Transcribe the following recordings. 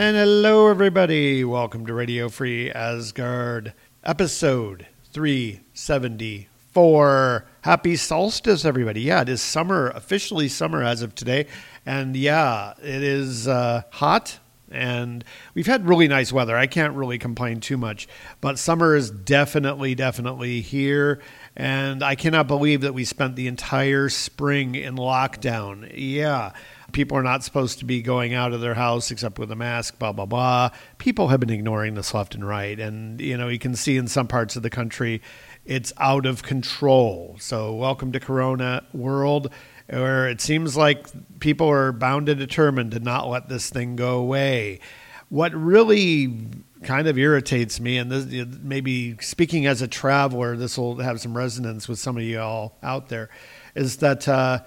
And hello, everybody. Welcome to Radio Free Asgard, episode 374. Happy solstice, everybody. Yeah, it is summer, officially summer as of today. And yeah, it is uh, hot and we've had really nice weather. I can't really complain too much, but summer is definitely, definitely here. And I cannot believe that we spent the entire spring in lockdown. Yeah. People are not supposed to be going out of their house except with a mask, blah, blah, blah. People have been ignoring this left and right. And, you know, you can see in some parts of the country it's out of control. So, welcome to Corona world, where it seems like people are bound and determined to not let this thing go away. What really kind of irritates me, and this, maybe speaking as a traveler, this will have some resonance with some of y'all out there, is that. Uh,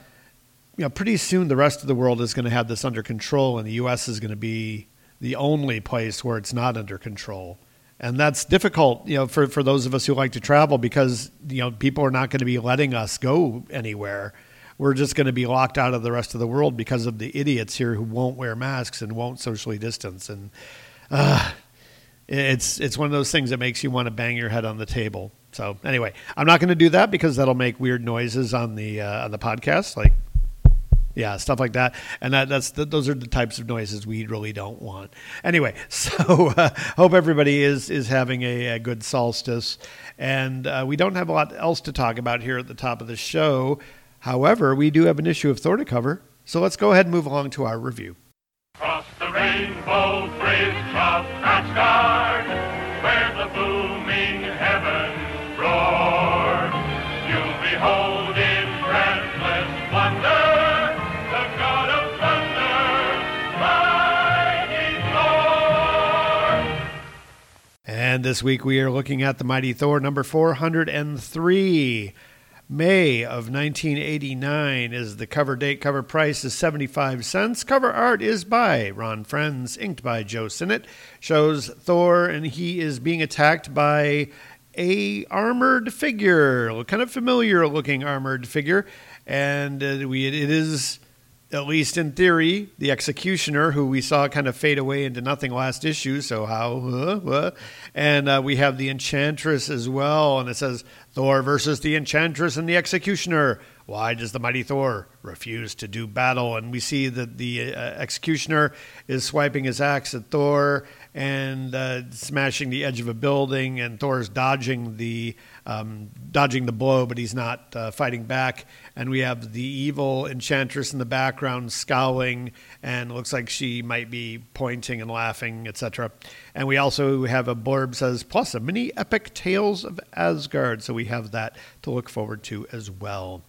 you know, pretty soon the rest of the world is going to have this under control, and the U.S. is going to be the only place where it's not under control. And that's difficult, you know, for, for those of us who like to travel because, you know, people are not going to be letting us go anywhere. We're just going to be locked out of the rest of the world because of the idiots here who won't wear masks and won't socially distance. And uh, it's, it's one of those things that makes you want to bang your head on the table. So anyway, I'm not going to do that because that'll make weird noises on the, uh, on the podcast, like yeah, stuff like that, and that, that's those are the types of noises we really don't want. Anyway, so uh, hope everybody is is having a, a good solstice, and uh, we don't have a lot else to talk about here at the top of the show. However, we do have an issue of Thor to cover, so let's go ahead and move along to our review. Cross the rainbow bridge And this week we are looking at the Mighty Thor number 403. May of 1989 is the cover date. Cover price is 75 cents. Cover art is by Ron Frenz, inked by Joe Sinnott. Shows Thor and he is being attacked by a armored figure, kind of familiar looking armored figure. And uh, we, it is at least in theory, the executioner, who we saw kind of fade away into nothing last issue. So how? And uh, we have the enchantress as well, and it says Thor versus the enchantress and the executioner. Why does the mighty Thor refuse to do battle? And we see that the uh, executioner is swiping his axe at Thor and uh, smashing the edge of a building, and Thor's dodging the um, dodging the blow, but he's not uh, fighting back. And we have the evil enchantress in the background scowling, and looks like she might be pointing and laughing, etc. And we also have a blurb says plus a mini epic tales of Asgard, so we have that to look forward to as well.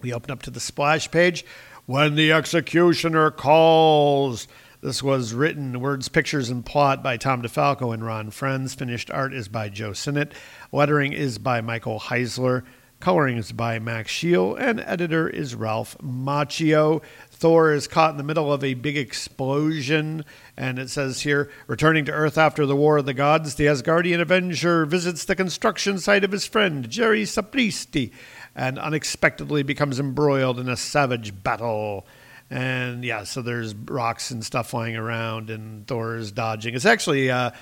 We open up to the splash page. When the executioner calls. This was written, words, pictures, and plot by Tom DeFalco and Ron Frenz. Finished art is by Joe Sinnott. Lettering is by Michael Heisler. Coloring is by Max Scheele. And editor is Ralph Macchio. Thor is caught in the middle of a big explosion. And it says here returning to Earth after the War of the Gods, the Asgardian Avenger visits the construction site of his friend, Jerry Sapristi, and unexpectedly becomes embroiled in a savage battle. And yeah, so there's rocks and stuff flying around, and Thor is dodging. It's actually, uh,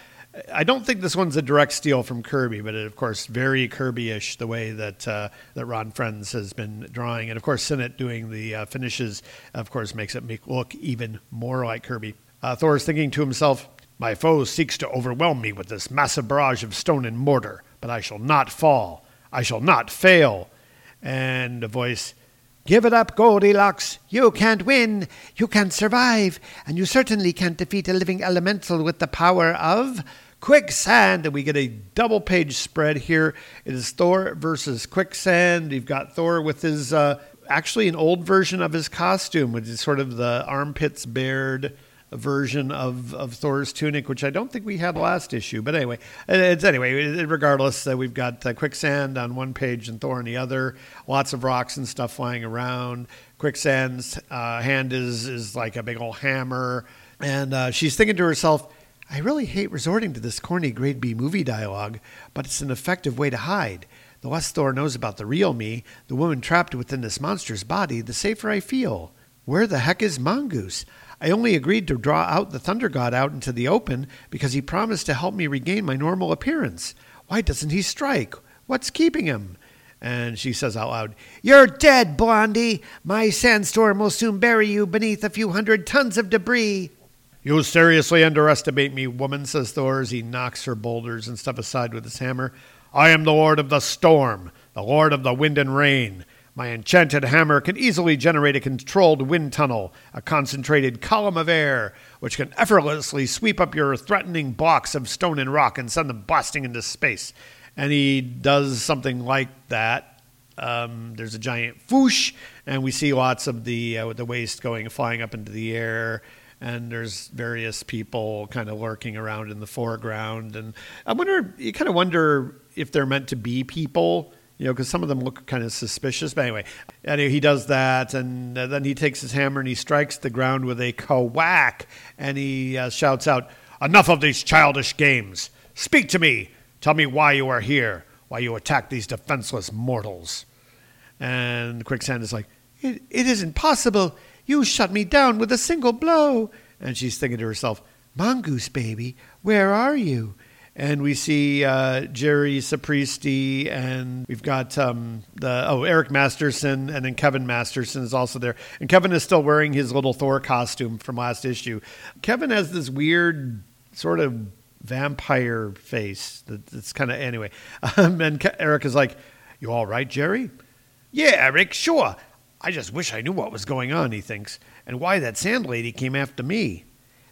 I don't think this one's a direct steal from Kirby, but it, of course, very Kirby-ish the way that uh, that Ron Frenz has been drawing, and of course, Sinnott doing the uh, finishes, of course, makes it make look even more like Kirby. Uh, Thor is thinking to himself, "My foe seeks to overwhelm me with this massive barrage of stone and mortar, but I shall not fall. I shall not fail." And a voice. Give it up, Goldilocks. You can't win. You can't survive. And you certainly can't defeat a living elemental with the power of quicksand. And we get a double page spread here. It is Thor versus quicksand. You've got Thor with his uh, actually an old version of his costume, which is sort of the armpits bared version of, of Thor's tunic, which I don't think we had last issue. But anyway, it's anyway. Regardless, uh, we've got uh, quicksand on one page and Thor on the other. Lots of rocks and stuff flying around. Quicksand's uh, hand is is like a big old hammer, and uh, she's thinking to herself. I really hate resorting to this corny grade B movie dialogue, but it's an effective way to hide. The less Thor knows about the real me, the woman trapped within this monster's body, the safer I feel. Where the heck is Mongoose? I only agreed to draw out the Thunder God out into the open because he promised to help me regain my normal appearance. Why doesn't he strike? What's keeping him? And she says out loud, You're dead, Blondie! My sandstorm will soon bury you beneath a few hundred tons of debris. You seriously underestimate me, woman, says Thor as he knocks her boulders and stuff aside with his hammer. I am the Lord of the Storm, the Lord of the Wind and Rain. My enchanted hammer can easily generate a controlled wind tunnel, a concentrated column of air, which can effortlessly sweep up your threatening blocks of stone and rock and send them blasting into space. And he does something like that. Um, there's a giant foosh, and we see lots of the uh, the waste going flying up into the air. And there's various people kind of lurking around in the foreground, and I wonder. You kind of wonder if they're meant to be people you know, because some of them look kind of suspicious. But anyway, anyway, he does that, and uh, then he takes his hammer and he strikes the ground with a whack, and he uh, shouts out, "Enough of these childish games! Speak to me! Tell me why you are here! Why you attack these defenseless mortals!" And Quicksand is like, "It, it isn't possible! You shut me down with a single blow!" And she's thinking to herself, "Mongoose baby, where are you?" And we see uh, Jerry Sapristi, and we've got um, the oh Eric Masterson, and then Kevin Masterson is also there, and Kevin is still wearing his little Thor costume from last issue. Kevin has this weird sort of vampire face that's kind of anyway, um, and Eric is like, "You all right, Jerry?" "Yeah, Eric, sure. I just wish I knew what was going on." He thinks, and why that sand lady came after me.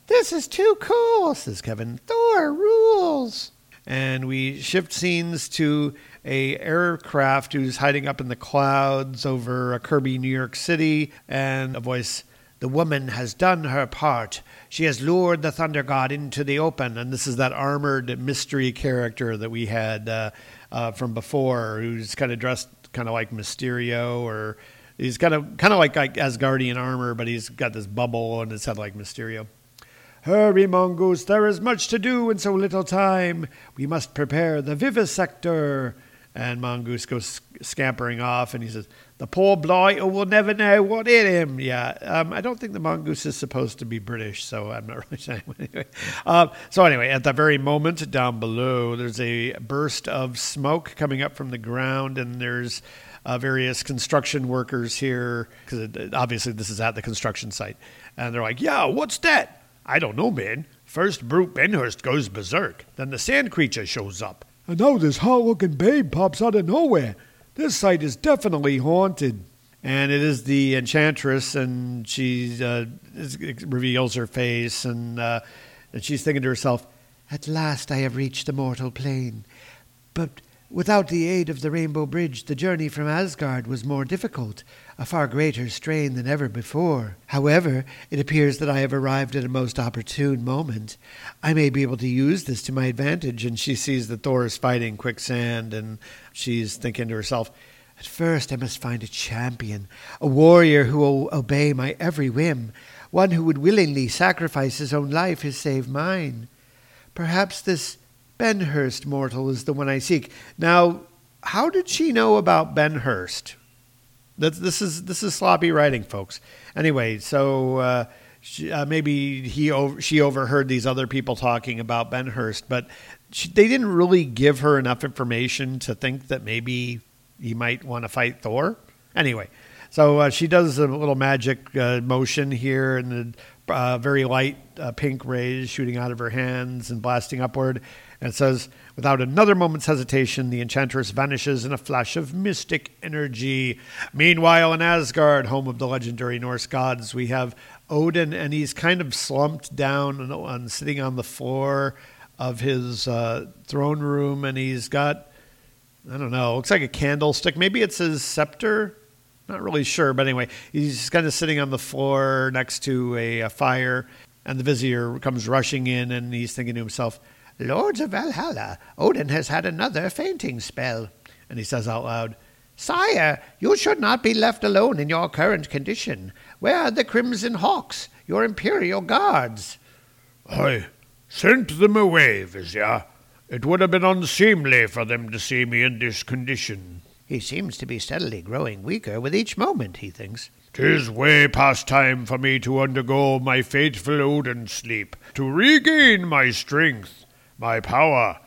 This is too cool, says Kevin. Thor rules. And we shift scenes to a aircraft who's hiding up in the clouds over a Kirby, New York City, and a voice the woman has done her part. She has lured the Thunder God into the open. And this is that armored mystery character that we had uh, uh, from before, who's kind of dressed kind of like Mysterio, or he's kind of kind of like, like Asgardian armor, but he's got this bubble on his head like Mysterio. Hurry, mongoose, there is much to do in so little time. We must prepare the vivisector. And Mongoose goes scampering off, and he says, The poor blighter will never know what hit him. Yeah, um, I don't think the mongoose is supposed to be British, so I'm not really saying. Anyway. Uh, so, anyway, at that very moment down below, there's a burst of smoke coming up from the ground, and there's uh, various construction workers here, because obviously this is at the construction site. And they're like, Yeah, what's that? I don't know, man. First, Brute Benhurst goes berserk. Then the sand creature shows up. And now this hot looking babe pops out of nowhere. This site is definitely haunted. And it is the enchantress, and she uh, reveals her face, and, uh, and she's thinking to herself, At last I have reached the mortal plane. But without the aid of the Rainbow Bridge, the journey from Asgard was more difficult a far greater strain than ever before. However, it appears that I have arrived at a most opportune moment. I may be able to use this to my advantage. And she sees that Thor is fighting quicksand, and she's thinking to herself, At first, I must find a champion, a warrior who will obey my every whim, one who would willingly sacrifice his own life to save mine. Perhaps this Benhurst mortal is the one I seek. Now, how did she know about Benhurst? That's, this is this is sloppy writing, folks. Anyway, so uh, she, uh, maybe he over, she overheard these other people talking about Benhurst, but she, they didn't really give her enough information to think that maybe he might want to fight Thor. Anyway, so uh, she does a little magic uh, motion here, and the uh, very light uh, pink rays shooting out of her hands and blasting upward. And it says, without another moment's hesitation, the enchantress vanishes in a flash of mystic energy. Meanwhile, in Asgard, home of the legendary Norse gods, we have Odin, and he's kind of slumped down and, sitting on the floor of his uh, throne room, and he's got, I don't know, looks like a candlestick. Maybe it's his scepter. Not really sure, but anyway, he's kind of sitting on the floor next to a, a fire, and the vizier comes rushing in, and he's thinking to himself, Lords of Valhalla, Odin has had another fainting spell. And he says out loud, Sire, you should not be left alone in your current condition. Where are the Crimson Hawks, your imperial guards? I sent them away, Vizier. It would have been unseemly for them to see me in this condition. He seems to be steadily growing weaker with each moment, he thinks. Tis way past time for me to undergo my fateful Odin sleep, to regain my strength, my power.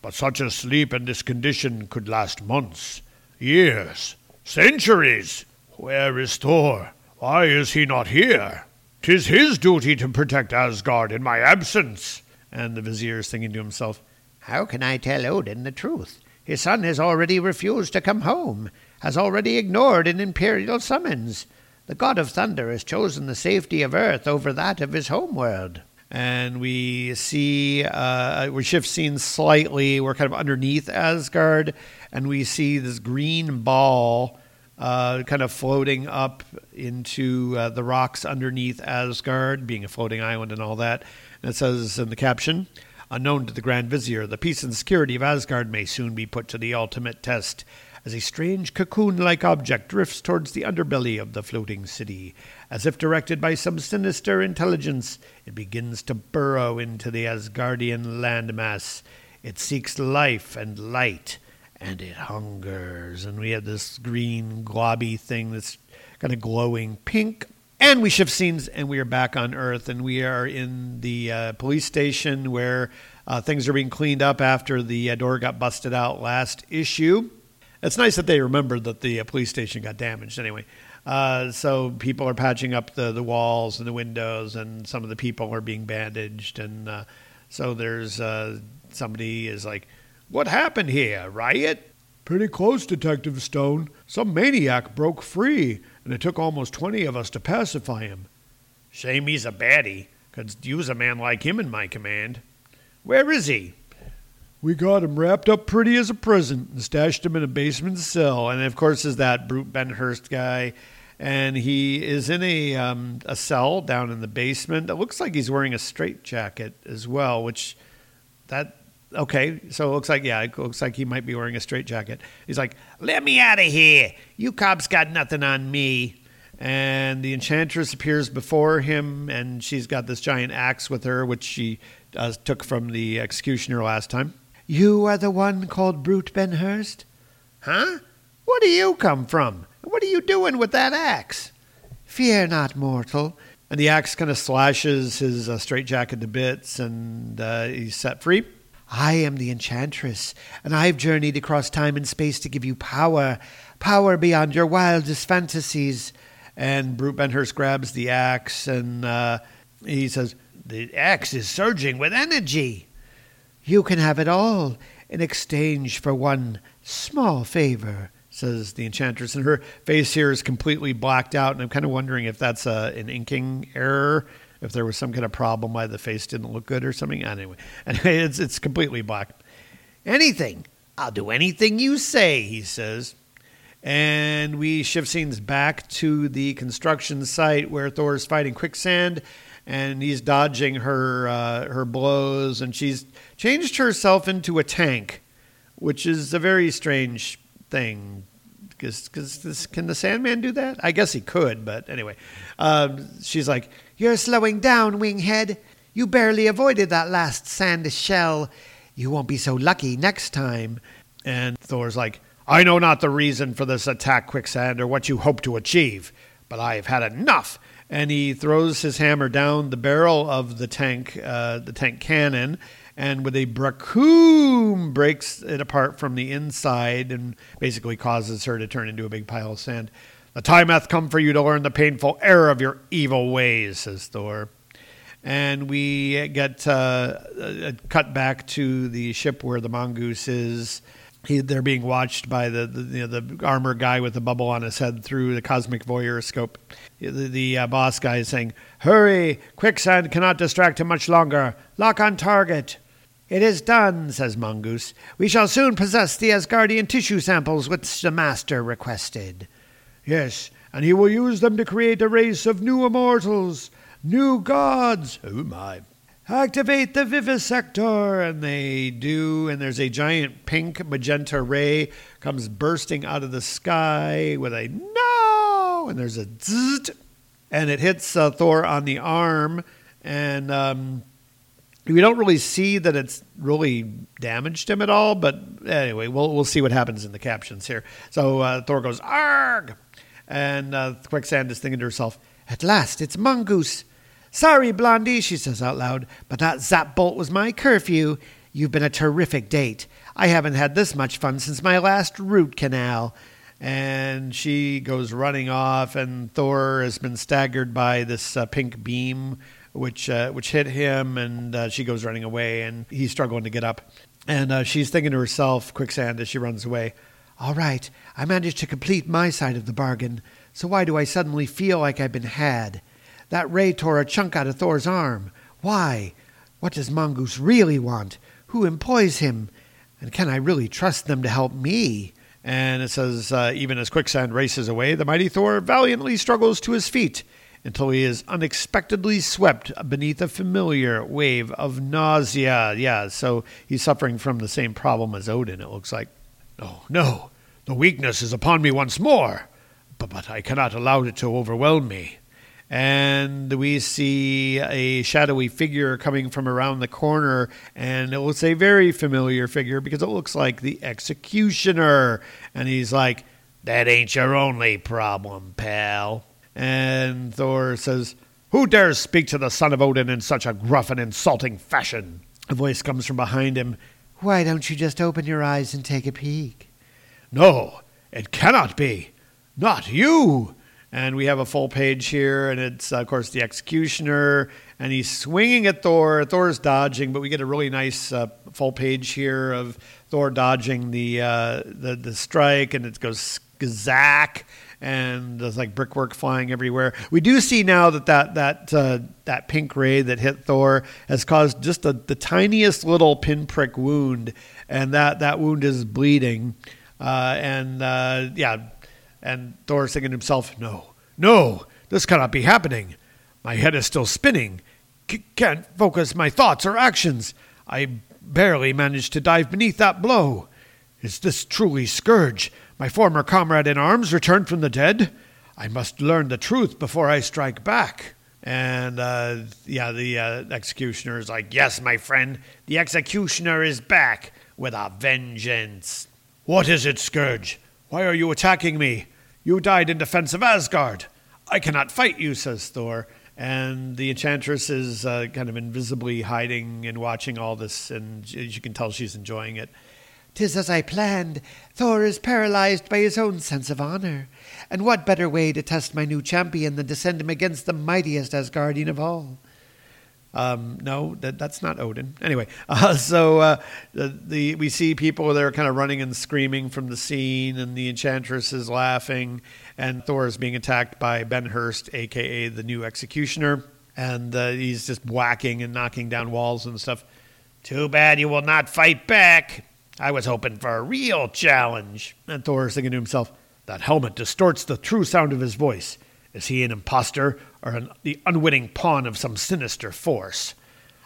But such a sleep in this condition could last months, years, centuries. Where is Thor? Why is he not here? Tis his duty to protect Asgard in my absence. And the vizier is thinking to himself, How can I tell Odin the truth? His son has already refused to come home, has already ignored an imperial summons. The god of thunder has chosen the safety of earth over that of his homeworld. And we see, uh, we shift scenes slightly. We're kind of underneath Asgard, and we see this green ball uh, kind of floating up into uh, the rocks underneath Asgard, being a floating island and all that. And it says in the caption, unknown to the Grand Vizier, the peace and security of Asgard may soon be put to the ultimate test as a strange cocoon like object drifts towards the underbelly of the floating city. As if directed by some sinister intelligence, it begins to burrow into the Asgardian landmass. It seeks life and light and it hungers. And we have this green globby thing that's kind of glowing pink. And we shift scenes, and we are back on Earth, and we are in the uh, police station where uh, things are being cleaned up after the uh, door got busted out last issue. It's nice that they remembered that the uh, police station got damaged anyway. Uh, so people are patching up the, the walls and the windows, and some of the people are being bandaged. And uh, so there's somebody is like, what happened here? Riot? Pretty close, Detective Stone. Some maniac broke free, and it took almost 20 of us to pacify him. Shame he's a baddie. Could use a man like him in my command. Where is he? We got him wrapped up pretty as a present and stashed him in a basement cell. And of course, is that Brute Benhurst guy. And he is in a, um, a cell down in the basement. It looks like he's wearing a straitjacket as well, which that Okay, so it looks like yeah, it looks like he might be wearing a straitjacket. He's like, "Let me out of here! You cops got nothing on me." And the enchantress appears before him, and she's got this giant axe with her, which she uh, took from the executioner last time. You are the one called Brute Benhurst, huh? Where do you come from? What are you doing with that axe? Fear not, mortal. And the axe kind of slashes his uh, straitjacket to bits, and uh, he's set free. I am the enchantress, and I've journeyed across time and space to give you power, power beyond your wildest fantasies. And Brute Benhurst grabs the axe and uh, he says, The axe is surging with energy. You can have it all in exchange for one small favor, says the enchantress. And her face here is completely blacked out, and I'm kind of wondering if that's uh, an inking error if there was some kind of problem why the face didn't look good or something. Anyway, anyway it's, it's completely black. Anything. I'll do anything you say, he says. And we shift scenes back to the construction site where Thor is fighting quicksand and he's dodging her uh, her blows and she's changed herself into a tank, which is a very strange thing because can the Sandman do that? I guess he could, but anyway, um, she's like, "You're slowing down, Winghead. You barely avoided that last sand shell. You won't be so lucky next time." And Thor's like, "I know not the reason for this attack, Quicksand, or what you hope to achieve, but I have had enough." And he throws his hammer down the barrel of the tank, uh, the tank cannon, and with a bracoom breaks it apart from the inside and basically causes her to turn into a big pile of sand. The time hath come for you to learn the painful error of your evil ways, says Thor. And we get uh, cut back to the ship where the mongoose is. He, they're being watched by the the, you know, the armor guy with the bubble on his head through the cosmic voyeurscope. The, the uh, boss guy is saying, "Hurry! Quicksand cannot distract him much longer. Lock on target." It is done, says Mongoose. We shall soon possess the Asgardian tissue samples which the Master requested. Yes, and he will use them to create a race of new immortals, new gods. Oh my. Activate the vivisector. And they do, and there's a giant pink magenta ray comes bursting out of the sky with a no, and there's a zzzt, and it hits uh, Thor on the arm, and um, we don't really see that it's really damaged him at all. But anyway, we'll we'll see what happens in the captions here. So uh, Thor goes arg, and uh, Quicksand is thinking to herself, "At last, it's Mongoose." Sorry, Blondie, she says out loud, but that zap bolt was my curfew. You've been a terrific date. I haven't had this much fun since my last root canal. And she goes running off, and Thor has been staggered by this uh, pink beam, which uh, which hit him, and uh, she goes running away, and he's struggling to get up. And uh, she's thinking to herself, quicksand, as she runs away, "All right, I managed to complete my side of the bargain. So why do I suddenly feel like I've been had?" That ray tore a chunk out of Thor's arm. Why? What does Mongoose really want? Who employs him? And can I really trust them to help me? And it says, uh, even as Quicksand races away, the mighty Thor valiantly struggles to his feet until he is unexpectedly swept beneath a familiar wave of nausea. Yeah, so he's suffering from the same problem as Odin, it looks like. No, no, the weakness is upon me once more, but, but I cannot allow it to overwhelm me and we see a shadowy figure coming from around the corner, and it looks a very familiar figure because it looks like the executioner. And he's like, That ain't your only problem, pal. And Thor says, Who dares speak to the son of Odin in such a gruff and insulting fashion? A voice comes from behind him. Why don't you just open your eyes and take a peek? No, it cannot be. Not you. And we have a full page here, and it's, uh, of course, the executioner, and he's swinging at Thor. Thor's dodging, but we get a really nice uh, full page here of Thor dodging the, uh, the, the strike, and it goes gazak, and there's like brickwork flying everywhere. We do see now that that, that, uh, that pink ray that hit Thor has caused just a, the tiniest little pinprick wound, and that, that wound is bleeding. Uh, and uh, yeah, and Thor's thinking to himself, No, no, this cannot be happening. My head is still spinning. C- can't focus my thoughts or actions. I barely managed to dive beneath that blow. Is this truly Skurge, my former comrade in arms, returned from the dead? I must learn the truth before I strike back. And uh, yeah, the uh, executioner is like, Yes, my friend, the executioner is back with a vengeance. What is it, Skurge? Why are you attacking me? You died in defense of Asgard. I cannot fight you, says Thor. And the enchantress is uh, kind of invisibly hiding and watching all this, and you can tell, she's enjoying it. Tis as I planned. Thor is paralyzed by his own sense of honor. And what better way to test my new champion than to send him against the mightiest Asgardian of all? Um, no, that, that's not Odin. Anyway, uh, so uh, the, the, we see people that are kind of running and screaming from the scene, and the Enchantress is laughing, and Thor is being attacked by Ben Hurst, aka the new Executioner, and uh, he's just whacking and knocking down walls and stuff. Too bad you will not fight back. I was hoping for a real challenge. And Thor is thinking to himself, that helmet distorts the true sound of his voice. Is he an impostor or an, the unwitting pawn of some sinister force?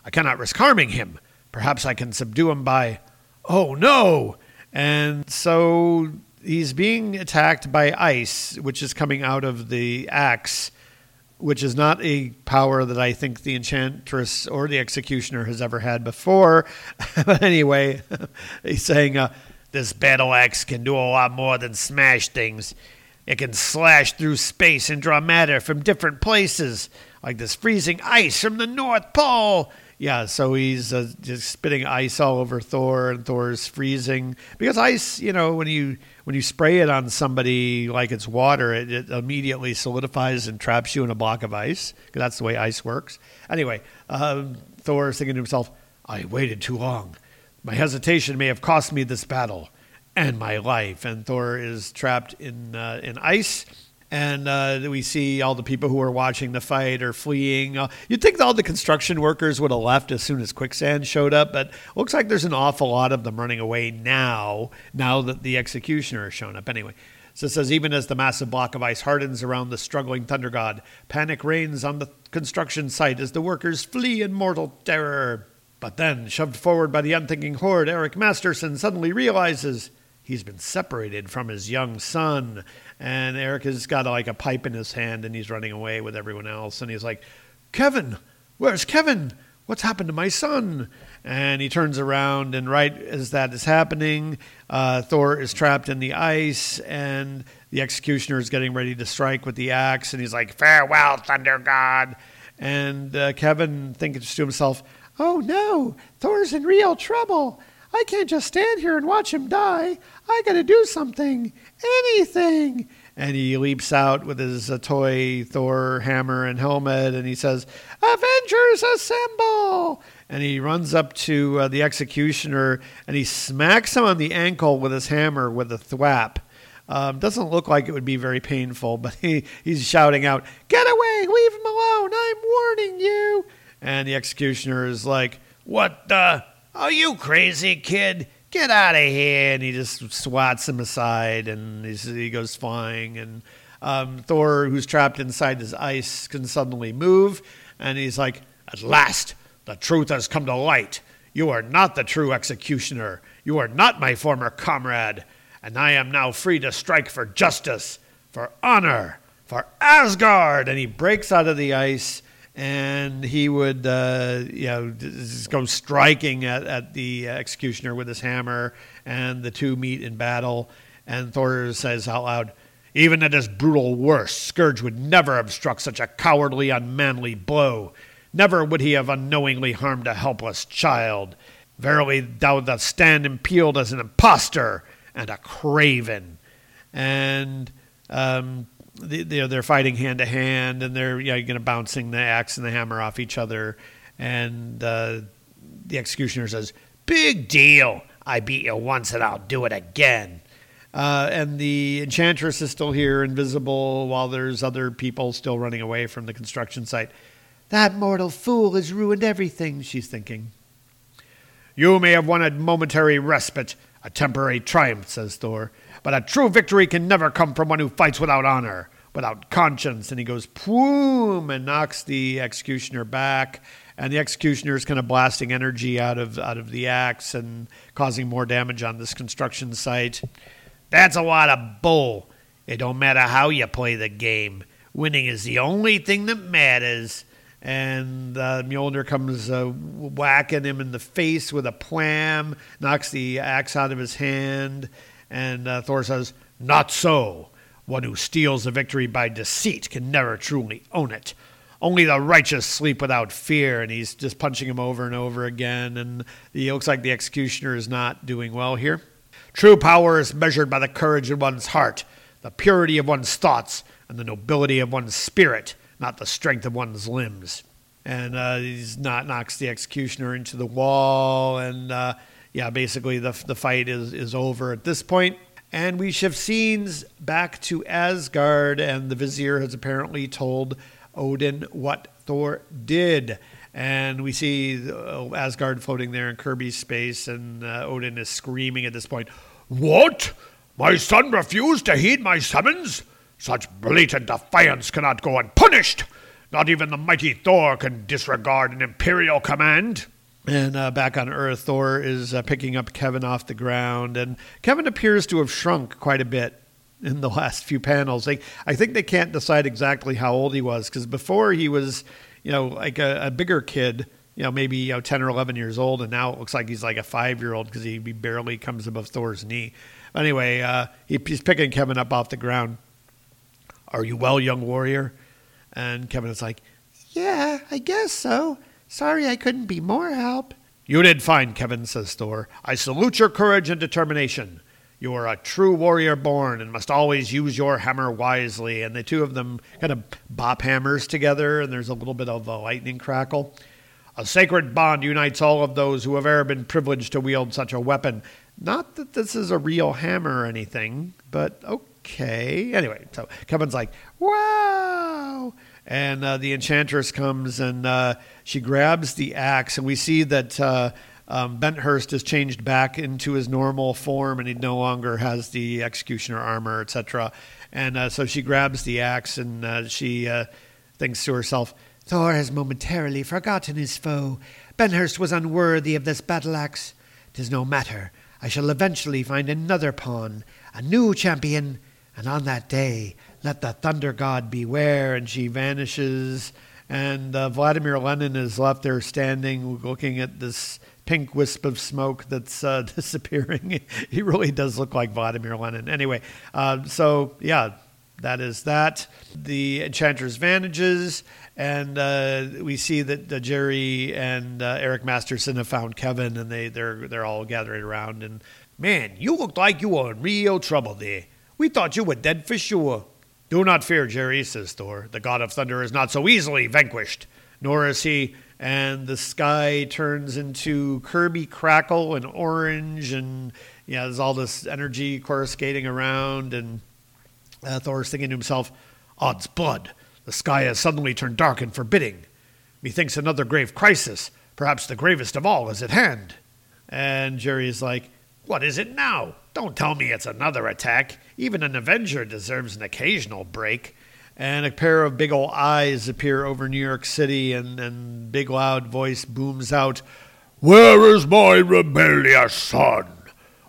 I cannot risk harming him. Perhaps I can subdue him by. Oh no! And so he's being attacked by ice, which is coming out of the axe, which is not a power that I think the Enchantress or the Executioner has ever had before. but anyway, he's saying, uh, This battle axe can do a lot more than smash things. It can slash through space and draw matter from different places, like this freezing ice from the North Pole. Yeah, so he's uh, just spitting ice all over Thor, and Thor's freezing because ice. You know, when you when you spray it on somebody like it's water, it, it immediately solidifies and traps you in a block of ice. Because that's the way ice works. Anyway, um, Thor is thinking to himself, "I waited too long. My hesitation may have cost me this battle." And my life. And Thor is trapped in uh, in ice. And uh, we see all the people who are watching the fight are fleeing. Uh, you'd think all the construction workers would have left as soon as quicksand showed up, but looks like there's an awful lot of them running away now. Now that the executioner has shown up, anyway. So it says, even as the massive block of ice hardens around the struggling thunder god, panic reigns on the construction site as the workers flee in mortal terror. But then, shoved forward by the unthinking horde, Eric Masterson suddenly realizes he's been separated from his young son. And Eric has got like a pipe in his hand and he's running away with everyone else. And he's like, Kevin, where's Kevin? What's happened to my son? And he turns around, and right as that is happening, uh, Thor is trapped in the ice, and the executioner is getting ready to strike with the axe, and he's like, Farewell, Thunder God. And uh, Kevin thinks to himself, Oh no, Thor's in real trouble. I can't just stand here and watch him die. I gotta do something, anything. And he leaps out with his uh, toy Thor hammer and helmet, and he says, Avengers assemble! And he runs up to uh, the executioner and he smacks him on the ankle with his hammer with a thwap. Um, doesn't look like it would be very painful, but he, he's shouting out, Get away! Leave him alone! I'm warning you! And the executioner is like, What the? Are you crazy, kid? Get out of here! And he just swats him aside and he goes flying. And um, Thor, who's trapped inside this ice, can suddenly move. And he's like, At last, the truth has come to light. You are not the true executioner. You are not my former comrade. And I am now free to strike for justice, for honor, for Asgard. And he breaks out of the ice and he would, uh, you know, just go striking at, at the executioner with his hammer. And the two meet in battle. And Thor says out loud, Even at his brutal worst, Skurge would never have struck such a cowardly, unmanly blow. Never would he have unknowingly harmed a helpless child. Verily, thou dost stand impaled as an impostor and a craven. And um, they, are fighting hand to hand, and they're you know, going to bouncing the axe and the hammer off each other. And uh, the executioner says, "Big deal! I beat you once, and I'll do it again." Uh, and the enchantress is still here, invisible, while there's other people still running away from the construction site. That mortal fool has ruined everything, she's thinking. You may have won a momentary respite, a temporary triumph, says Thor, but a true victory can never come from one who fights without honor, without conscience. And he goes, poom, and knocks the executioner back. And the executioner is kind of blasting energy out of, out of the axe and causing more damage on this construction site. That's a lot of bull. It don't matter how you play the game. Winning is the only thing that matters and uh, Mjolnir comes uh, whacking him in the face with a plam, knocks the axe out of his hand, and uh, Thor says, Not so. One who steals a victory by deceit can never truly own it. Only the righteous sleep without fear, and he's just punching him over and over again, and he looks like the executioner is not doing well here. True power is measured by the courage in one's heart, the purity of one's thoughts, and the nobility of one's spirit not the strength of one's limbs. And uh, he's not knocks the executioner into the wall, and uh, yeah, basically the the fight is is over at this point. And we shift scenes back to Asgard, and the Vizier has apparently told Odin what Thor did. And we see uh, Asgard floating there in Kirby's space, and uh, Odin is screaming at this point, What? My son refused to heed my summons? Such blatant defiance cannot go unpunished. Not even the mighty Thor can disregard an imperial command. And uh, back on Earth, Thor is uh, picking up Kevin off the ground, and Kevin appears to have shrunk quite a bit in the last few panels. Like, I think they can't decide exactly how old he was because before he was, you know, like a, a, bigger kid, you know, maybe you know ten or eleven years old, and now it looks like he's like a five year old because he barely comes above Thor's knee. Anyway, uh, he, he's picking Kevin up off the ground. Are you well, young warrior? And Kevin is like, Yeah, I guess so. Sorry I couldn't be more help. You did fine, Kevin, says Thor. I salute your courage and determination. You are a true warrior born and must always use your hammer wisely. And the two of them kind of bop hammers together, and there's a little bit of a lightning crackle. A sacred bond unites all of those who have ever been privileged to wield such a weapon. Not that this is a real hammer or anything, but okay. Anyway, so Kevin's like, wow. And uh, the enchantress comes and uh, she grabs the axe, and we see that uh, um, Benthurst has changed back into his normal form, and he no longer has the executioner armor, etc. And uh, so she grabs the axe, and uh, she uh, thinks to herself, "Thor has momentarily forgotten his foe. Benthurst was unworthy of this battle axe. Tis no matter. I shall eventually find another pawn, a new champion, and on that day, let the thunder god beware." And she vanishes. And uh, Vladimir Lenin is left there standing, looking at this pink wisp of smoke that's uh, disappearing. he really does look like Vladimir Lenin. Anyway, uh, so yeah, that is that. The Enchantress vanishes, and uh, we see that uh, Jerry and uh, Eric Masterson have found Kevin, and they they're they're all gathering around. And man, you looked like you were in real trouble there. We thought you were dead for sure. Do not fear, Jerry, says Thor. The god of thunder is not so easily vanquished, nor is he and the sky turns into Kirby crackle and orange, and yeah, there's all this energy coruscating around, and uh, Thor's thinking to himself, "Odds blood, the sky has suddenly turned dark and forbidding. Methinks another grave crisis, perhaps the gravest of all, is at hand." And Jerry's like, "What is it now? Don't tell me it's another attack. Even an Avenger deserves an occasional break." and a pair of big old eyes appear over New York City, and, and big loud voice booms out, Where is my rebellious son?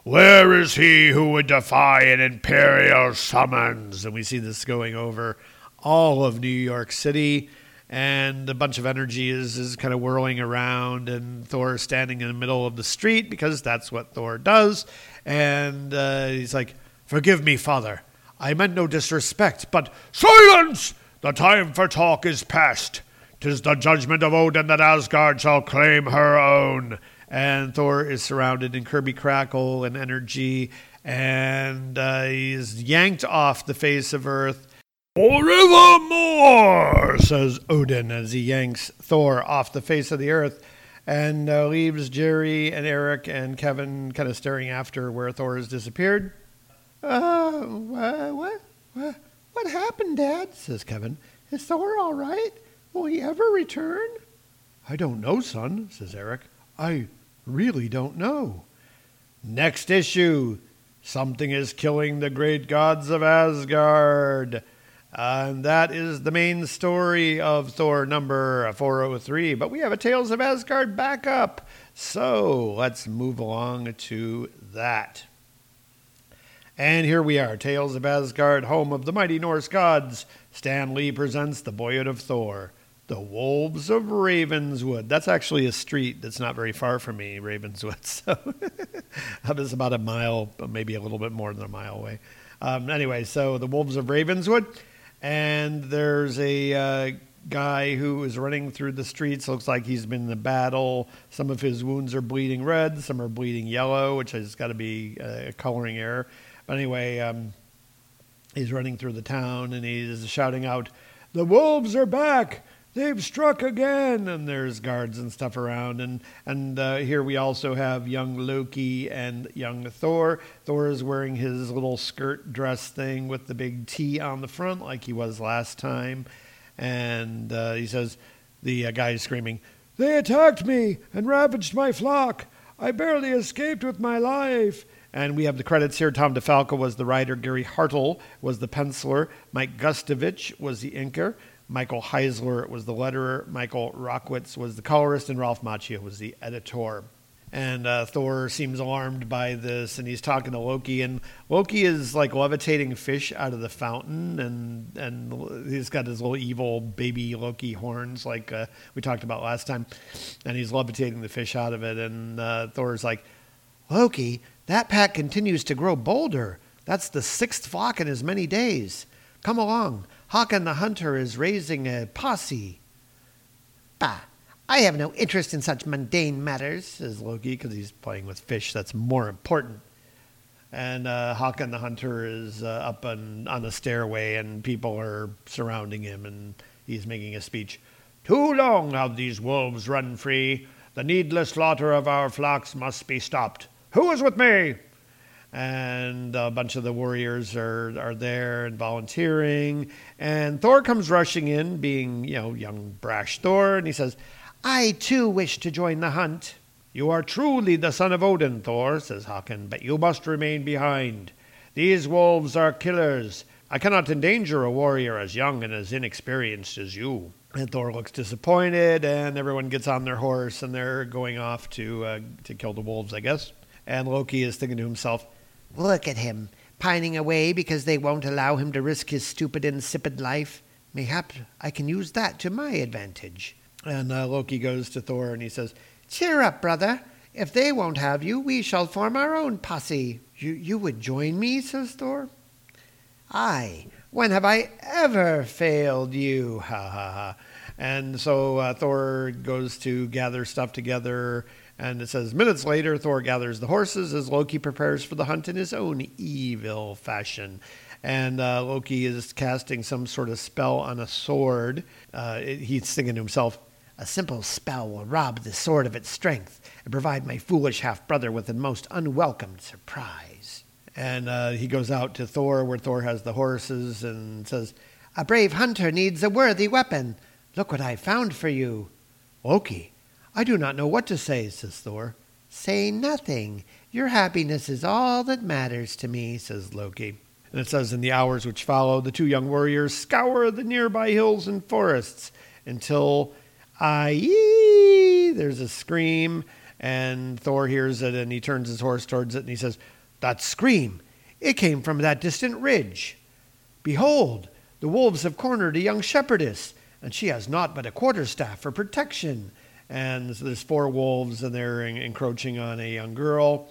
Where is he who would defy an imperial summons? And we see this going over all of New York City, and a bunch of energy is, is kind of whirling around, and Thor is standing in the middle of the street because that's what Thor does. And uh, he's like, Forgive me, Father. I meant no disrespect, but silence! The time for talk is past. Tis the judgment of Odin that Asgard shall claim her own. And Thor is surrounded in Kirby crackle and energy, and uh, he's yanked off the face of Earth. Forevermore, says Odin as he yanks Thor off the face of the earth and uh, leaves Jerry and Eric and Kevin kind of staring after where Thor has disappeared. Uh, what, what, what happened, Dad? says Kevin. Is Thor all right? Will he ever return? I don't know, son, says Eric. I really don't know. Next issue Something is killing the great gods of Asgard. And that is the main story of Thor number 403. But we have a Tales of Asgard backup. So let's move along to that. And here we are, Tales of Asgard, home of the mighty Norse gods. Stan Lee presents The Boyhood of Thor, The Wolves of Ravenswood. That's actually a street that's not very far from me, Ravenswood. So that is about a mile, maybe a little bit more than a mile away. Um, anyway, so The Wolves of Ravenswood. And there's a uh, guy who is running through the streets. Looks like he's been in a battle. Some of his wounds are bleeding red, some are bleeding yellow, which has got to be a coloring error. But anyway, um, he's running through the town and he's shouting out, The wolves are back! They've struck again! And there's guards and stuff around. And, and uh, here we also have young Loki and young Thor. Thor is wearing his little skirt dress thing with the big T on the front, like he was last time. And uh, he says, The uh, guy is screaming, They attacked me and ravaged my flock. I barely escaped with my life. And we have the credits here. Tom DeFalco was the writer. Gary Hartle was the penciler. Mike Gustovich was the inker. Michael Heisler was the letterer. Michael Rockwitz was the colorist. And Ralph Macchio was the editor. And uh, Thor seems alarmed by this, and he's talking to Loki. And Loki is like levitating fish out of the fountain, and and he's got his little evil baby Loki horns, like uh, we talked about last time. And he's levitating the fish out of it. And uh, Thor's like, Loki, that pack continues to grow bolder. That's the sixth flock in as many days. Come along. Hakon the Hunter is raising a posse. Bah, I have no interest in such mundane matters, says Loki, because he's playing with fish. That's more important. And uh, Hakon the Hunter is uh, up on, on the stairway, and people are surrounding him, and he's making a speech. Too long have these wolves run free. The needless slaughter of our flocks must be stopped. Who is with me? And a bunch of the warriors are, are there and volunteering. And Thor comes rushing in, being, you know, young, brash Thor, and he says, I too wish to join the hunt. You are truly the son of Odin, Thor, says Hakon, but you must remain behind. These wolves are killers. I cannot endanger a warrior as young and as inexperienced as you. And Thor looks disappointed, and everyone gets on their horse and they're going off to uh, to kill the wolves, I guess. And Loki is thinking to himself, Look at him, pining away because they won't allow him to risk his stupid, insipid life. Mayhap I can use that to my advantage. and uh, Loki goes to Thor and he says, Cheer up, brother. If they won't have you, we shall form our own posse. "You you would join me?" says Thor. Aye, when have I ever failed you? Ha ha ha. And so uh, Thor goes to gather stuff together, and it says minutes later, Thor gathers the horses as Loki prepares for the hunt in his own evil fashion. And uh, Loki is casting some sort of spell on a sword. Uh, it- he's thinking to himself, A simple spell will rob the sword of its strength and provide my foolish half brother with a most unwelcome surprise. and uh, he goes out to Thor, where Thor has the horses, and says, A brave hunter needs a worthy weapon. Look what I found for you. Loki, I do not know what to say, says Thor. Say nothing. Your happiness is all that matters to me. says Loki. And it says, In the hours which follow, the two young warriors scour the nearby hills and forests until, aye, there's a scream, and Thor hears it, and he turns his horse towards it, and he says, That scream! It came from that distant ridge. Behold, the wolves have cornered a young shepherdess, and she has naught but a quarterstaff for protection. And there's four wolves, and they're en- encroaching on a young girl.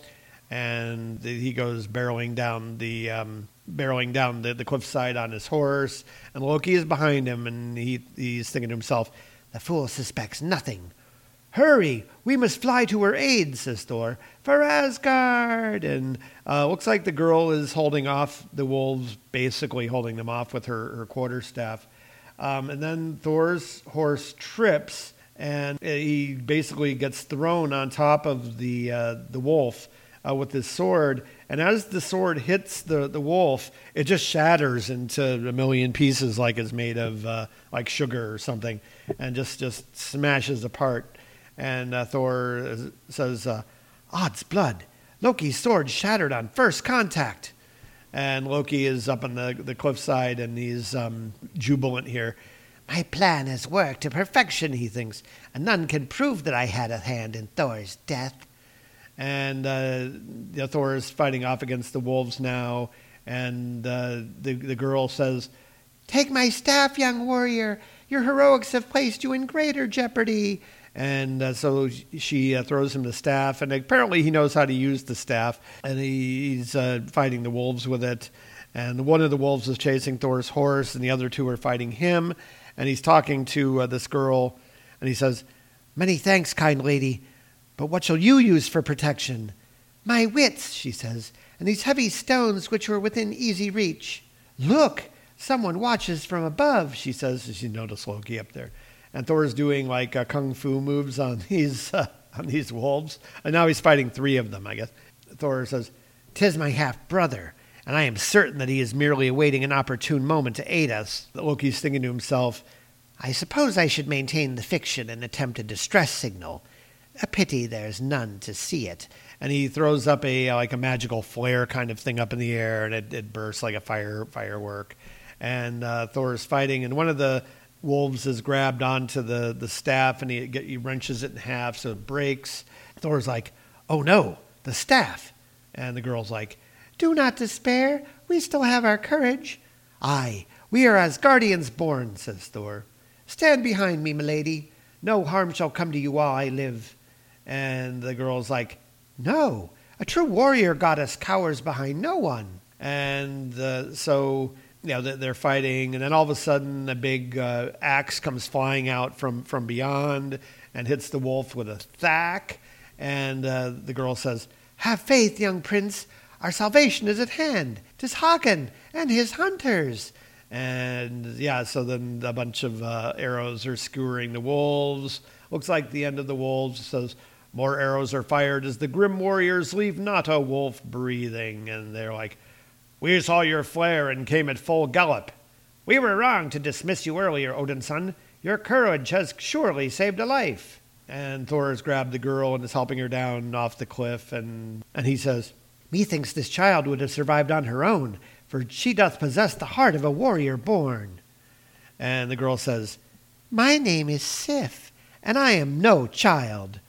And he goes barreling down the um, barreling down the, the cliffside on his horse, and Loki is behind him, and he he's thinking to himself, The fool suspects nothing. Hurry, we must fly to her aid, says Thor, for Asgard. And uh, looks like the girl is holding off the wolves, basically holding them off with her, her quarterstaff. Um, and then Thor's horse trips, and he basically gets thrown on top of the, uh, the wolf uh, with his sword. And as the sword hits the, the wolf, it just shatters into a million pieces like it's made of uh, like sugar or something, and just, just smashes apart. And uh, Thor uh, says, uh, Odds blood, Loki's sword shattered on first contact. And Loki is up on the, the cliffside and he's um, jubilant here. My plan has worked to perfection, he thinks, and none can prove that I had a hand in Thor's death. and uh, Thor is fighting off against the wolves now. And uh, the the girl says, Take my staff, young warrior. Your heroics have placed you in greater jeopardy. and uh, so she uh, throws him the staff, and apparently he knows how to use the staff, and he's uh, fighting the wolves with it. And one of the wolves is chasing Thor's horse, and the other two are fighting him. And he's talking to uh, this girl, and he says, Many thanks, kind lady. But what shall you use for protection? My wits, she says, and these heavy stones which were within easy reach. Look, someone watches from above, she says as she noticed Loki up there. And Thor's doing like uh, kung fu moves on these uh, on these wolves, and now he's fighting three of them, I guess. Thor says, Tis my half brother, and I am certain that he is merely awaiting an opportune moment to aid us. Loki's thinking to himself, I suppose I should maintain the fiction and attempt a distress signal. A pity there's none to see it. and he throws up a uh, like a magical flare kind of thing up in the air, and it, it bursts like a fire firework. And uh, Thor's fighting, and one of the wolves is grabbed onto the, the staff, and he he wrenches it in half, so it breaks. Thor's like, "Oh no, the staff!" And the girl's like, Do not despair. We still have our courage. "Aye, we are as guardians born," says Thor. "Stand behind me, milady. No harm shall come to you while I live." And the girl's like, "No, a true warrior goddess cowers behind no one." And uh, so, you know, they- they're fighting, and then all of a sudden, a big uh, axe comes flying out from from beyond and hits the wolf with a thack. And uh, the girl says, Have faith, young prince. Our salvation is at hand. Tis Hagen and his hunters. And yeah, so then a bunch of uh, arrows are skewering the wolves. Looks like the end of the wolves It says more arrows are fired as the grim warriors leave not a wolf breathing. And they're like, We saw your flare and came at full gallop. We were wrong to dismiss you earlier, Odin's son. Your courage has surely saved a life. And Thor has grabbed the girl and is helping her down off the cliff. And, and he says, Methinks this child would have survived on her own, for she doth possess the heart of a warrior born. And the girl says, My name is Sif, and I am no child.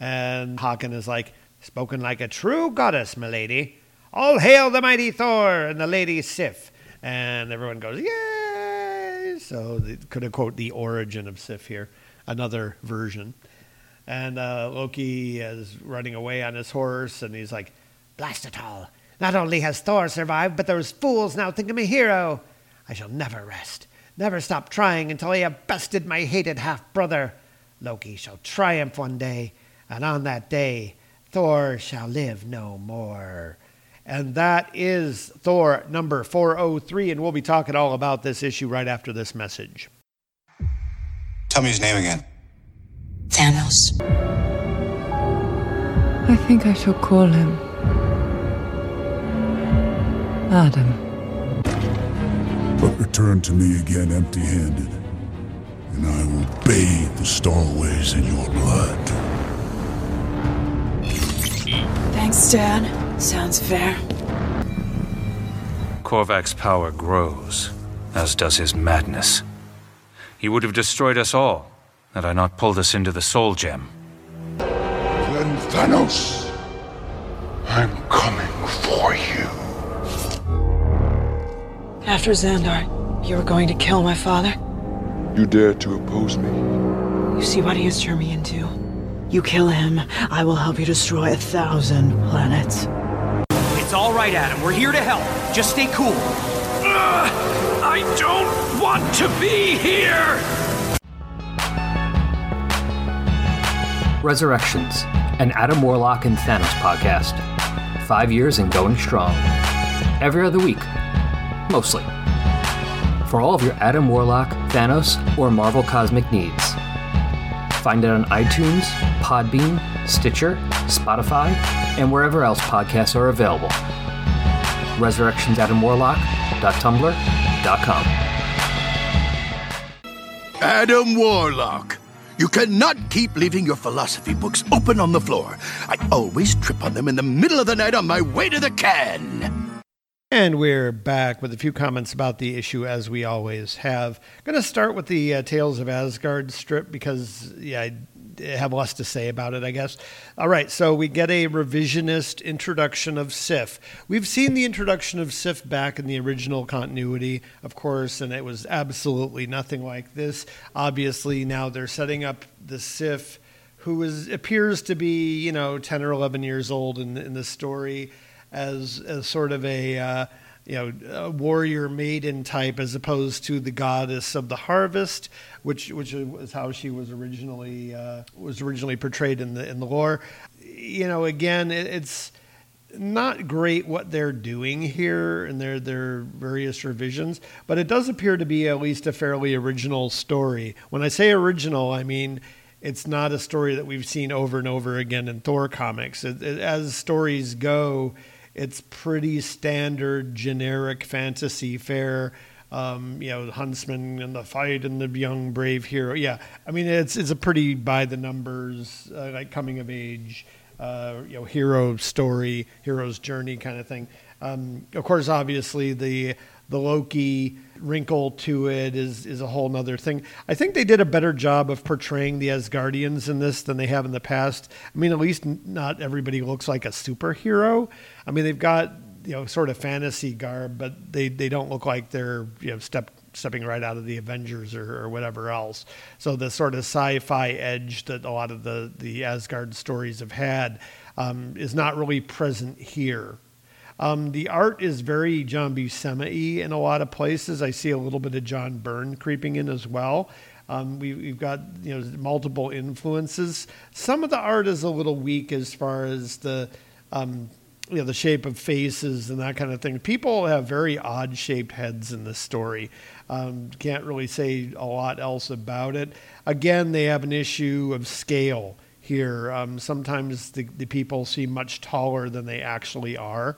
And Haken is like, Spoken like a true goddess, milady. All hail the mighty Thor and the lady Sif. And everyone goes, Yay! So could have quote the origin of Sif here, another version. And uh, Loki is running away on his horse, and he's like, Blast it all! Not only has Thor survived, but those fools now think him a hero. I shall never rest, never stop trying until I have bested my hated half brother. Loki shall triumph one day, and on that day, Thor shall live no more. And that is Thor number 403, and we'll be talking all about this issue right after this message. Tell me his name again. Thanos. I think I shall call him Adam. But return to me again empty handed, and I will bathe the Starways in your blood. Thanks, Dad. Sounds fair. Korvac's power grows, as does his madness. He would have destroyed us all had I not pulled us into the Soul Gem. Then Thanos, I'm coming for you. After Xandar, you were going to kill my father? You dare to oppose me? You see what he has turned me into. You kill him, I will help you destroy a thousand planets. It's all right, Adam. We're here to help. Just stay cool. Ugh, I don't want to be here! Resurrections, an Adam Warlock and Thanos podcast. Five years and going strong. Every other week. Mostly. For all of your Adam Warlock, Thanos, or Marvel Cosmic needs. Find it on iTunes, Podbean, Stitcher, Spotify, and wherever else podcasts are available. ResurrectionsAdamWarlock.tumblr.com. Adam Warlock. You cannot keep leaving your philosophy books open on the floor. I always trip on them in the middle of the night on my way to the can. And we're back with a few comments about the issue, as we always have. going to start with the uh, Tales of Asgard strip because, yeah, I have less to say about it, I guess. All right, so we get a revisionist introduction of Sif. We've seen the introduction of Sif back in the original continuity, of course, and it was absolutely nothing like this. Obviously, now they're setting up the Sif, who is appears to be, you know, 10 or 11 years old in, in the story as as sort of a uh, you know a warrior maiden type as opposed to the goddess of the harvest, which which is how she was originally uh, was originally portrayed in the in the lore. You know, again, it, it's not great what they're doing here and their their various revisions, but it does appear to be at least a fairly original story. When I say original, I mean it's not a story that we've seen over and over again in Thor comics. It, it, as stories go, it's pretty standard, generic fantasy fare. Um, you know, huntsman and the fight and the young brave hero. Yeah, I mean it's it's a pretty by the numbers, uh, like coming of age, uh, you know, hero story, hero's journey kind of thing. Um, of course, obviously the the Loki wrinkle to it is is a whole nother thing. I think they did a better job of portraying the Asgardians in this than they have in the past. I mean, at least not everybody looks like a superhero. I mean, they've got you know sort of fantasy garb, but they they don't look like they're you know step stepping right out of the Avengers or, or whatever else. So the sort of sci-fi edge that a lot of the the Asgard stories have had um, is not really present here. Um, the art is very John Buscema in a lot of places. I see a little bit of John Byrne creeping in as well. Um, we, have got you know multiple influences. Some of the art is a little weak as far as the um, you know the shape of faces and that kind of thing. People have very odd shaped heads in this story. Um, can't really say a lot else about it. Again, they have an issue of scale here. Um, sometimes the, the people seem much taller than they actually are.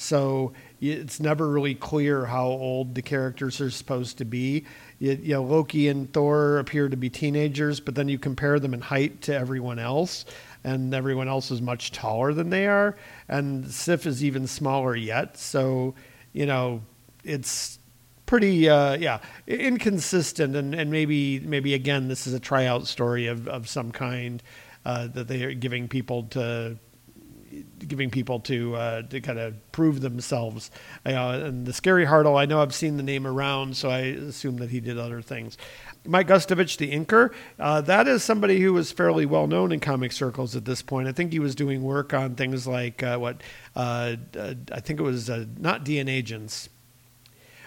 So it's never really clear how old the characters are supposed to be. You, you, know, Loki and Thor appear to be teenagers, but then you compare them in height to everyone else, and everyone else is much taller than they are, and Sif is even smaller yet. So, you know, it's pretty, uh, yeah, inconsistent, and, and maybe maybe again this is a tryout story of of some kind uh, that they are giving people to giving people to uh, to kind of prove themselves. Uh, and the Scary Hartle, I know I've seen the name around, so I assume that he did other things. Mike Gustovich, the inker, uh, that is somebody who was fairly well known in comic circles at this point. I think he was doing work on things like uh, what uh, uh, I think it was not DNA Agents,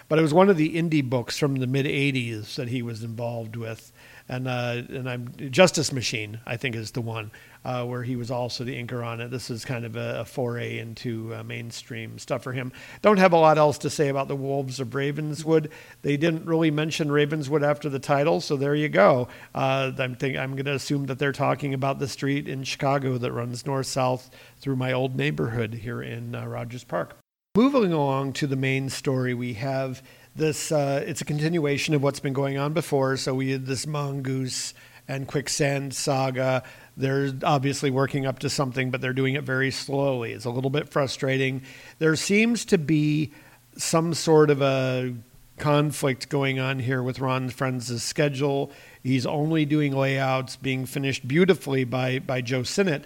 but it was one of the indie books from the mid '80s that he was involved with and uh, and I'm Justice Machine, I think, is the one uh, where he was also the inker on it. This is kind of a, a foray into uh, mainstream stuff for him. Don't have a lot else to say about the Wolves of Ravenswood. They didn't really mention Ravenswood after the title, so there you go. Uh, I'm think I'm going to assume that they're talking about the street in Chicago that runs north south through my old neighborhood here in uh, Rogers Park. Moving along to the main story, we have this uh, it's a continuation of what's been going on before. So we had this mongoose and quicksand saga. They're obviously working up to something, but they're doing it very slowly. It's a little bit frustrating. There seems to be some sort of a conflict going on here with Ron Frenz' schedule. He's only doing layouts being finished beautifully by by Joe Sinnott,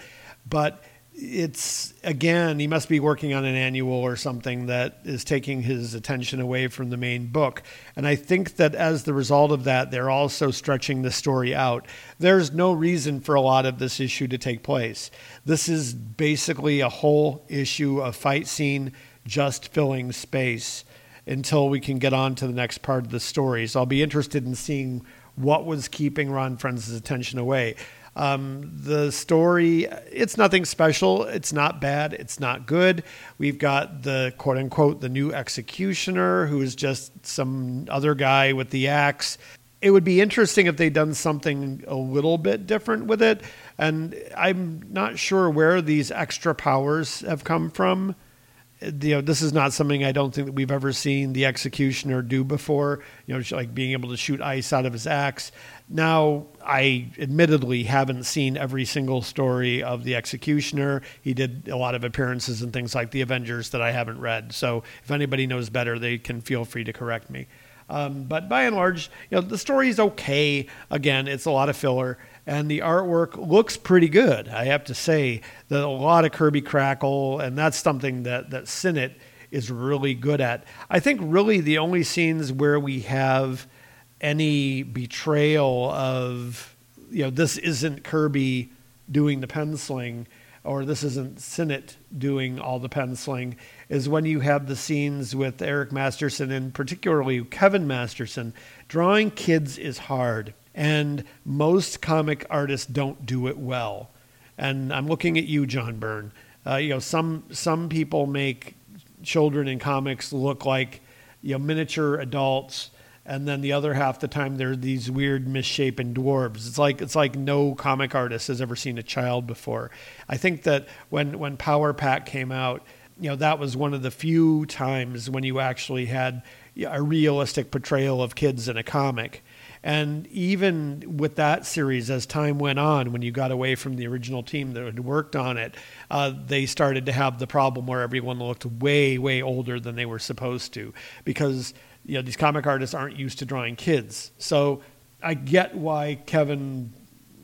but it's again he must be working on an annual or something that is taking his attention away from the main book. And i think that as the result of that they're also stretching the story out. There's no reason for a lot of this issue to take place. This is basically a whole issue of fight scene just filling space until we can get on to the next part of the story. So i'll be interested in seeing what was keeping Ron Frenz' attention away um, the story, it's nothing special. It's not bad. It's not good. We've got the quote unquote the new executioner, who is just some other guy with the axe. It would be interesting if they'd done something a little bit different with it. And I'm not sure where these extra powers have come from you know, this is not something I don't think that we've ever seen the executioner do before. You know, like being able to shoot ice out of his axe. Now, I admittedly haven't seen every single story of the executioner. He did a lot of appearances in things like the Avengers that I haven't read. So, if anybody knows better, they can feel free to correct me. Um, but by and large, you know, the story is okay. Again, it's a lot of filler and the artwork looks pretty good. I have to say that a lot of Kirby crackle, and that's something that that Sinnott is really good at. I think really the only scenes where we have any betrayal of you know this isn't Kirby doing the penciling or this isn't Sinnott doing all the penciling is when you have the scenes with Eric Masterson and particularly Kevin Masterson. Drawing kids is hard and most comic artists don't do it well. And I'm looking at you, John Byrne. Uh, you know, some some people make children in comics look like you know miniature adults, and then the other half the time they're these weird misshapen dwarves. It's like it's like no comic artist has ever seen a child before. I think that when when Power Pack came out, you know that was one of the few times when you actually had a realistic portrayal of kids in a comic. And even with that series, as time went on, when you got away from the original team that had worked on it, uh, they started to have the problem where everyone looked way, way older than they were supposed to because you know these comic artists aren't used to drawing kids. So I get why Kevin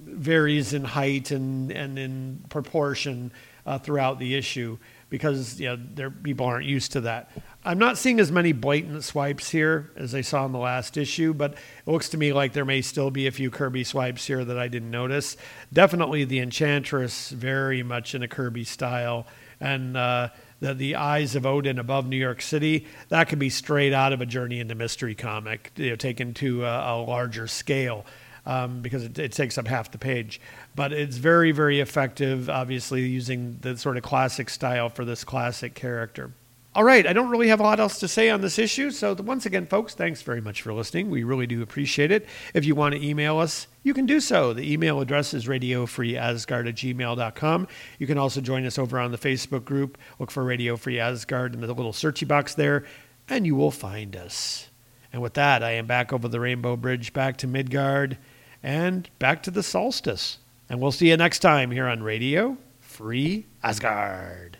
varies in height and, and in proportion uh, throughout the issue because you know people aren't used to that. I'm not seeing as many blatant swipes here as I saw in the last issue, but it looks to me like there may still be a few Kirby swipes here that I didn't notice. Definitely the Enchantress, very much in a Kirby style, and uh, the the eyes of Odin above New York City. That could be straight out of a Journey into Mystery comic, you know, taken to a, a larger scale. Um, because it, it, takes up half the page. But it's very, very effective, obviously, using the sort of classic style for this classic character. All right, I don't really have a lot else to say on this issue. So, once again, folks, thanks very much for listening. We really do appreciate it. If you want to email us, you can do so. The email address is radiofreeasgard at gmail.com. You can also join us over on the Facebook group. Look for Radio Free Asgard in the little searchy box there, and you will find us. And with that, I am back over the Rainbow Bridge, back to Midgard, and back to the solstice. And we'll see you next time here on Radio Free Asgard.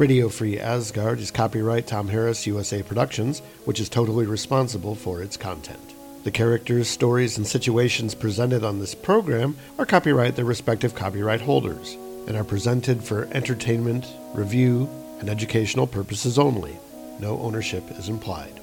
Radio Free Asgard is copyright Tom Harris USA Productions, which is totally responsible for its content. The characters, stories, and situations presented on this program are copyright their respective copyright holders and are presented for entertainment, review, and educational purposes only. No ownership is implied.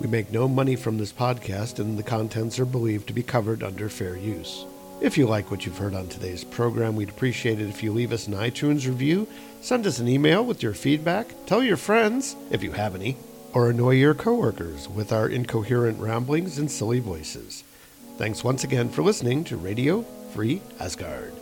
We make no money from this podcast, and the contents are believed to be covered under fair use. If you like what you've heard on today's program, we'd appreciate it if you leave us an iTunes review, send us an email with your feedback, tell your friends, if you have any, or annoy your coworkers with our incoherent ramblings and silly voices. Thanks once again for listening to Radio Free Asgard.